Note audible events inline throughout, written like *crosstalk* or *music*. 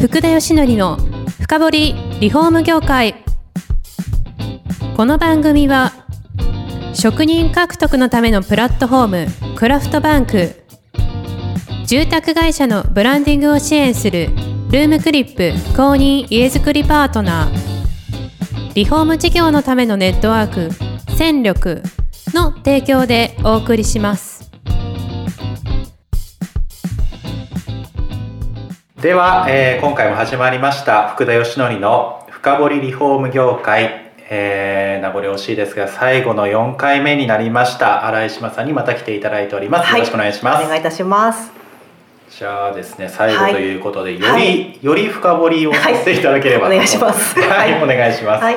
福田義則の深掘りリフォーム業界。この番組は職人獲得のためのプラットフォームクラフトバンク。住宅会社のブランディングを支援するルームクリップ公認家づくりパートナー。リフォーム事業のためのネットワーク戦力の提供でお送りします。では、えー今回も始まりました福田義則の深掘りリフォーム業界、えー、名残惜しいですが最後の4回目になりました新井島さんにまた来ていただいております、はいよろしくお願いします。お願いいたします。じゃあですね最後はい。ということで、より、はい。より深掘りをさせていただければお願いします。はい、はい。お願いします、はい。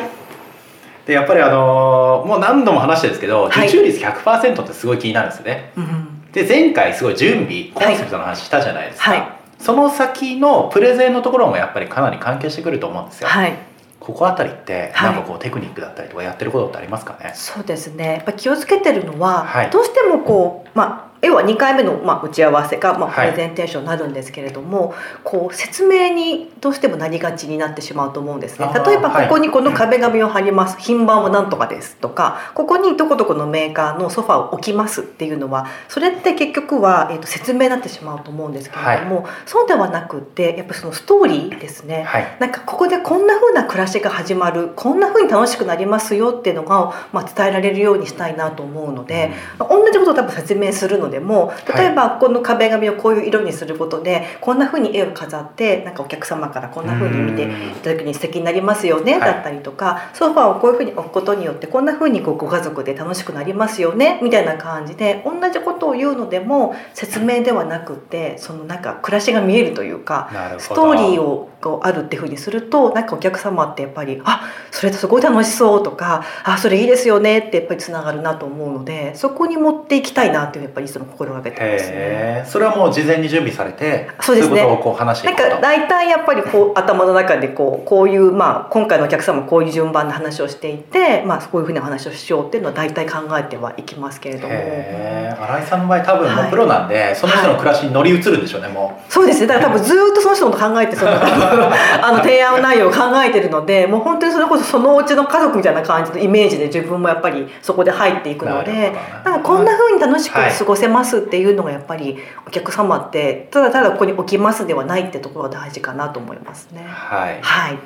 でやっぱりあのーもう何度も話してるんですけどはい。受注率100%ってすごい気になるんですよね、うんで前回すごい準備コンセプトの話したじゃないですか、はいその先のプレゼンのところもやっぱりかなり関係してくると思うんですよ、はい。ここあたりってはいなんかこうテクニックだったりとかやってることってありますかね、そうですね。やっぱ気をつけてるのは、はいどうしてもこうまあ。要は2回目の、まあ、打ち合わせが、まあ、プはい。レゼンテーションになるんですけれども、こう説明にどうしてもなりがちになってしまうと思うんですね。例えばはい。ここにこの壁紙を貼ります。品番はなんとかですとかここにどこどこのメーカーのソファーを置きますっていうのはそれって結局は、えー、と説明になってしまうと思うんですけれども、そうではなくってやっぱそのストーリーですね、はい。なんかここでこんな風な暮らしが始まるこんな風に楽しくなりますよっていうのが、まあ、伝えられるようにしたいなと思うので、まあ同じことを多分説明するのでも例えばこの壁紙をこういう色にすることでこんな風に絵を飾ってなんかお客様からこんな風に見ていただくに素敵になりますよね、はい。だったりとかソファーをこういう風に置くことによってこんな風にこうご家族で楽しくなりますよねみたいな感じで同じことを言うのでも説明ではなくってそのなんか暮らしが見えるというかストーリーをこうあるっていうふうにするとなんかお客様ってやっぱりあそれすごい楽しそうとかあそれいいですよねってやっぱりつながるなと思うのでそこに持っていきたいなっていうやっぱりいつも心がけてますね。それはもう事前に準備されてそうですね。いことをこう話していなんかくと。大体やっぱりこう *laughs* 頭の中でこうこういうまあ今回のお客様こういう順番で話をしていてまあこういうふうな話をしようっていうのは大体考えてはいきますけれども。へえ新井さんの場合多分もはい。うプロなんで、その人の暮らしに乗り移るんでしょうねもそうですね。だから多分ずーっとその人のこと考えてその *laughs* あの提案内容を考えてるのでもう本当にそれこそそのうちの家族みたいな感じのイメージで自分もやっぱりそこで入っていくのでなな。んかこんな風に楽しくはい過ごせますっていうのがやっぱりお客様ってただただここに置きますではないってところが大事かなと思いますね。う。はい。はい、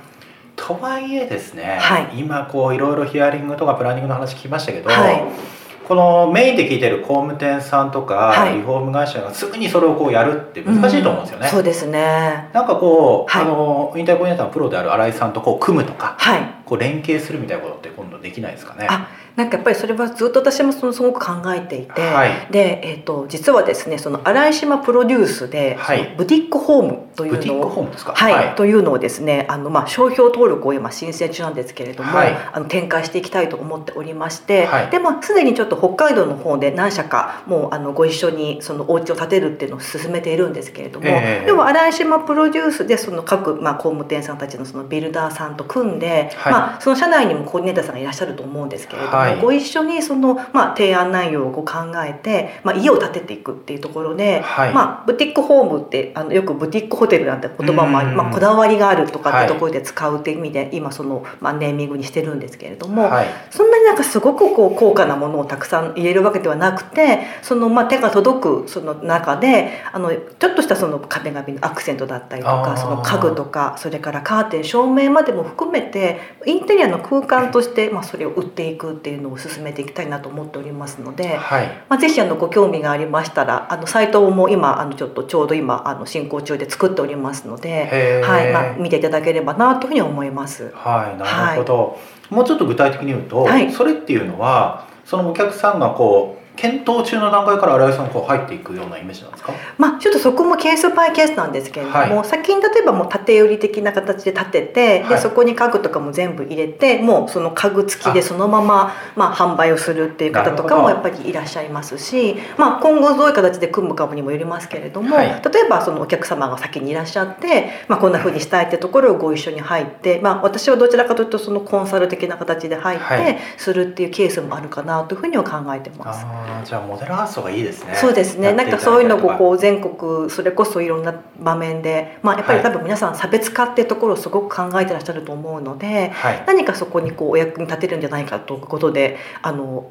とはいえですね、はい。今こういろいろヒアリングとかプランニングの話聞きましたけど、はいこのメインで聞いてる工務店さんとか、はいリフォーム会社がすぐにそれをこうやるって難しいと思うんですよね。そうですね。なんかこう、はいあのインターコーディネーターのプロである新井さんとこう組むとか、はい。こう連携するみたいなことって今度できないですかね。あなんかやっぱりそれはずっと私もそのすごく考えていて、はい。で、えー、と実はですねその新井島プロデュースで、はい。ブティックホームというのをブティックホームですか？はいというのをですねあの、まあ、商標登録を今申請中なんですけれども、はい。あの展開していきたいと思っておりまして、はい。でまあ、すでにちょっと北海道の方で何社かもうあのご一緒にそのお家を建てるっていうのを進めているんですけれども、ええ。でも新井島プロデュースでその各、まあ、工務店さんたちのそのビルダーさんと組んで、はい。まあ、その社内にもコーディネーターさんがいらっしゃると思うんですけれども、はい。ご一緒にその、まあ、提案内容をこう考えて、まあ、家を建てていくっていうところで、はい。まあ、ブティックホームってあのよくブティックホテルなんて言葉もあり、うん。まあ、こだわりがあるとかっはい。てところで使うっていう意味で、今その、まあ、ネーミングにしてるんですけれども、はい。そんなになんかすごくこう高価なものをたくさん入れるわけではなくてそのまあ手が届くその中であのちょっとしたその壁紙のアクセントだったりとかその家具とかそれからカーテン照明までも含めてインテリアの空間としてまあそれを売っていくっていうのを進めていきたいなと思っておりますので。はい。まあ、ぜひあのご興味がありましたらあのサイトも今あのちょっとちょうど今あの進行中で作っておりますので、はい。まあ、見ていただければなというふうに思います。はい、なるほど、もうちょっと具体的に言うと、はい。それっていうのはそのお客さんがこう検討中の段階から新井さんがこう入っていくようなイメージなんですか？まあ、ちょっとそこもケースバイケースなんですけれども、は先に例えばもう縦売り的な形で建てて、はい。でそこに家具とかも全部入れてもうその家具付きでそのまままあ、販売をするっていう方とかもやっぱりいらっしゃいますし、まあ、今後どういう形で組むかにもよりますけれども、はい。例えばそのお客様が先にいらっしゃって、まあ、こんな風にしたいってところをご一緒に入って、まあ、私はどちらかというとそのコンサル的な形で入っはい。てするっていうケースもあるかなというふうには考えてます。じゃあモデル発想がいいですね。そうですね。なんかそういうのをこうう全国それこそいろんな場面で、まあやっぱり多分皆さん差別化っていうところをすごく考えてらっしゃると思うので、はい何かそこにこうお役に立てるんじゃないかということで、あの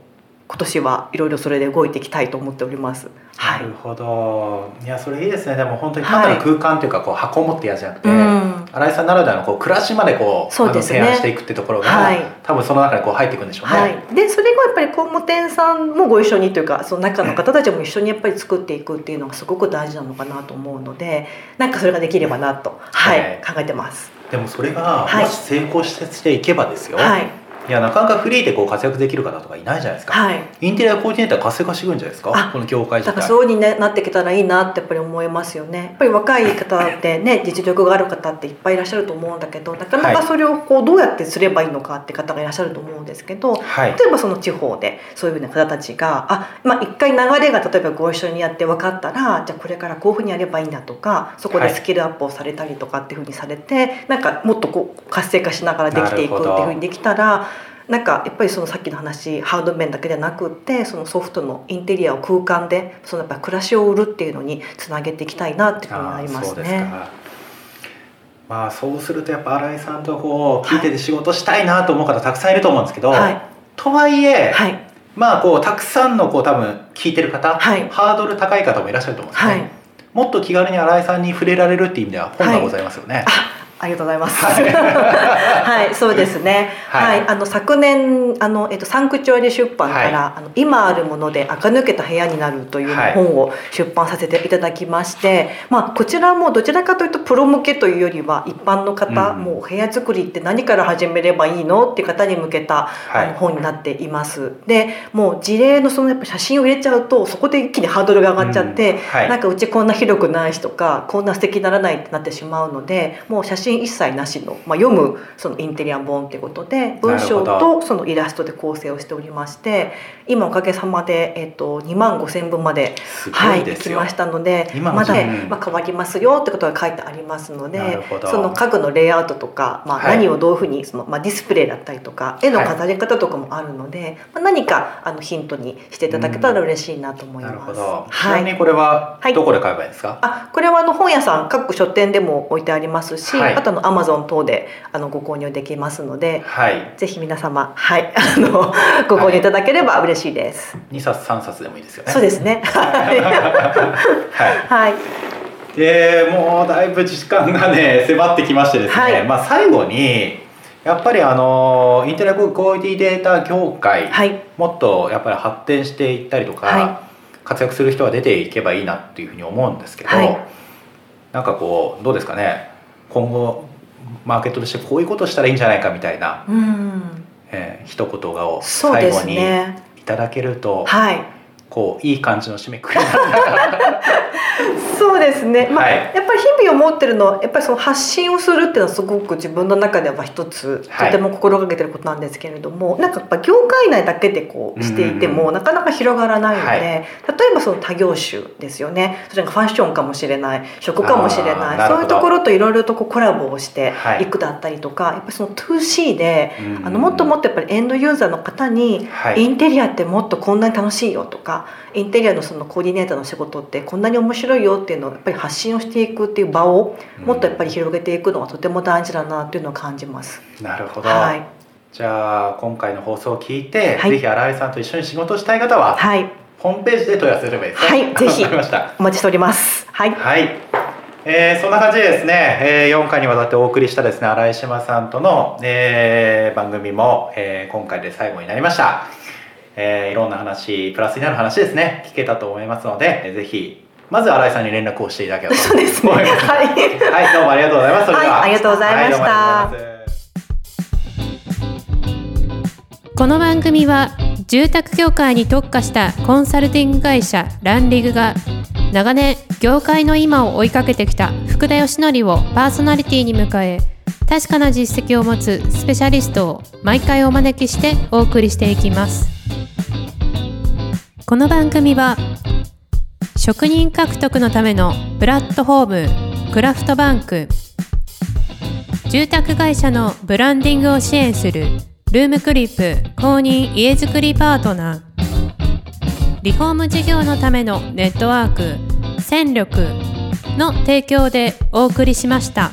今年はいろいろそれで動いていきたいと思っております。は。ないるほど。いやそれいいですね。でも本当に単なる空間というかこう箱を持ってやじゃなくて、うん。新井さんならではのこう暮らしまでこうそうですね。提案していくってところが、はい。多分その中にこう入っていくんでしょうね。はい、でそれがやっぱり工務店さんもご一緒にというかその中の方たちも一緒にやっぱり作っていくっていうのがすごく大事なのかなと思うのでなんかそれができればなと、はい。はい。考えてます。でもそれがはい。もし成功していけばですよ。はい、いやなかなかフリーでこう活躍できる方とかいないじゃないですか。はいインテリアコーディネーター活性化してくるんじゃないですか？あこの業界自体だからそうにねなってきたらいいなってやっぱり思いますよね。やっぱり若い方ってね *laughs* 実力がある方っていっぱいいらっしゃると思うんだけどなかなはいかそれをこうどうやってすればいいのかって方がいらっしゃると思うんですけど、はい例えばその地方でそういうふうな方たちがあ、まあ、一回流れが例えばご一緒にやって分かったらじゃあこれからこういうふうにやればいいんだとかそこでスキルアップをされたりとかっていうふうにされて、なんかもっとこう活性化しながらできていくっていうふうにできたら。なんかやっぱりそのさっきの話ハード面だけじゃなくってそのソフトのインテリアを空間でそのやっぱ暮らしを売るっていうのにつなげていきたいなっていうふうになりますね。か。まあそうするとやっぱ新井さんとこう聞いてて仕事したいなと思う方たくさんいると思うんですけど、はい。とはいえ、はい。まあこうたくさんのこう多分聞いてる方、はい。ハードル高い方もいらっしゃると思うんですね、はい。もっと気軽に新井さんに触れられるっていう意味では本がございますよね、ありがとうございます。はい。*laughs* はい、そうですね。ははいい、あの昨年あのえっとサンクチュアリ出版から、はあの今あるもので垢抜けた部屋になるというはい本を出版させていただきまして、まあこちらもどちらかというとプロ向けというよりは一般の方、うんもう部屋作りって何から始めればいいのっていう方に向けた、はい。あの本になっています。で、もう事例のそのやっぱ写真を入れちゃうとそこで一気にハードルが上がっちゃって、うん。はい。なんかうちこんな広くないしとかこんな素敵にならないってなってしまうのでもう写真一切なしの、まあ、読むそのインテリア本っていうことで文章とそのイラストで構成をしておりまして今おかげさまで、えっと2万5千分まではいい、ですよ。きましたのでまだ、まあ、変わりますよってことが書いてありますのでその家具のレイアウトとか、まあ、はい。何をどういうふうにその、まあ、ディスプレイだったりとか絵の飾り方とかもあるので、まあ、何かあのヒントにしていただけたら嬉しいなと思いなます。るほど、ちはないみにこれははい。どこで買えばいいですか、あこれはあの本屋さん各書店でも置いてありますし、はいあとあのアマゾン等であのご購入できますのではい。ぜひ皆様はい *laughs* あのご購入いただければ嬉しいです、2冊3冊でもいいですよね。そうですね。はい、はい。*laughs* はい、でもうだいぶ時間がね迫ってきましてですね、はい。まあ、最後にやっぱりあのインテリアコーディネーター業界、はい。もっとやっぱり発展していったりとか、は活躍する人が出ていけばいいなっていうふうに思うんですけど、はい。なんかこうどうですかね今後マーケットとしてこういうことしたらいいんじゃないかみたいな、うん。えー一言がを最後にいねただけると、はい。こういい感じの締めくくりになるかなそう *laughs* ですね、まあはい。やっぱり日々思ってるのはやっぱりその発信をするっていうのはすごく自分の中では一つはい。とても心がけてることなんですけれども、なんかやっぱ業界内だけでこうしていても、うんなかなか広がらないので、はい。例えばその他業種ですよね。それがファッションかもしれない食かもしれなないそういうところといろいろとこうコラボをしてはい。いくだったりとか、やっぱりその 2C で、うん。あのもっともっとやっぱりエンドユーザーの方にはい。インテリアってもっとこんなに楽しいよとかインテリアのそのコーディネーターの仕事ってこんなに面白いよっていうのをやっぱり発信をしていくっていう場をもっとやっぱり広げていくのがとても大事だなっていうのを感じます。なるほど、はい、じゃあ今回の放送を聞いて、はい。ぜひ新井さんと一緒に仕事をしたい方は、はい、ホームページで問い合わせればいいです。ねはい。*laughs* ぜひお待ちしております。はい、はい、えーそんな感じでですね、え4回にわたってお送りしたですね新井島さんとの、えー番組も、えー今回で最後になりました、えーいろんな話プラスになる話ですね聞けたと思いますので、えーぜひまず新井さんに連絡をしていただければ。とそうですね。はい、はい。どうもありがとうございます。は、はいありがとうございました。はいこの番組は住宅業界に特化したコンサルティング会社ランリグが長年業界の今を追いかけてきた福田義則をパーソナリティに迎え確かな実績を持つスペシャリストを毎回お招きしてお送りしていきます。この番組は職人獲得のためのプラットフォームクラフトバンク住宅会社のブランディングを支援するルームクリップ公認家づくりパートナーリフォーム事業のためのネットワーク戦力の提供でお送りしました。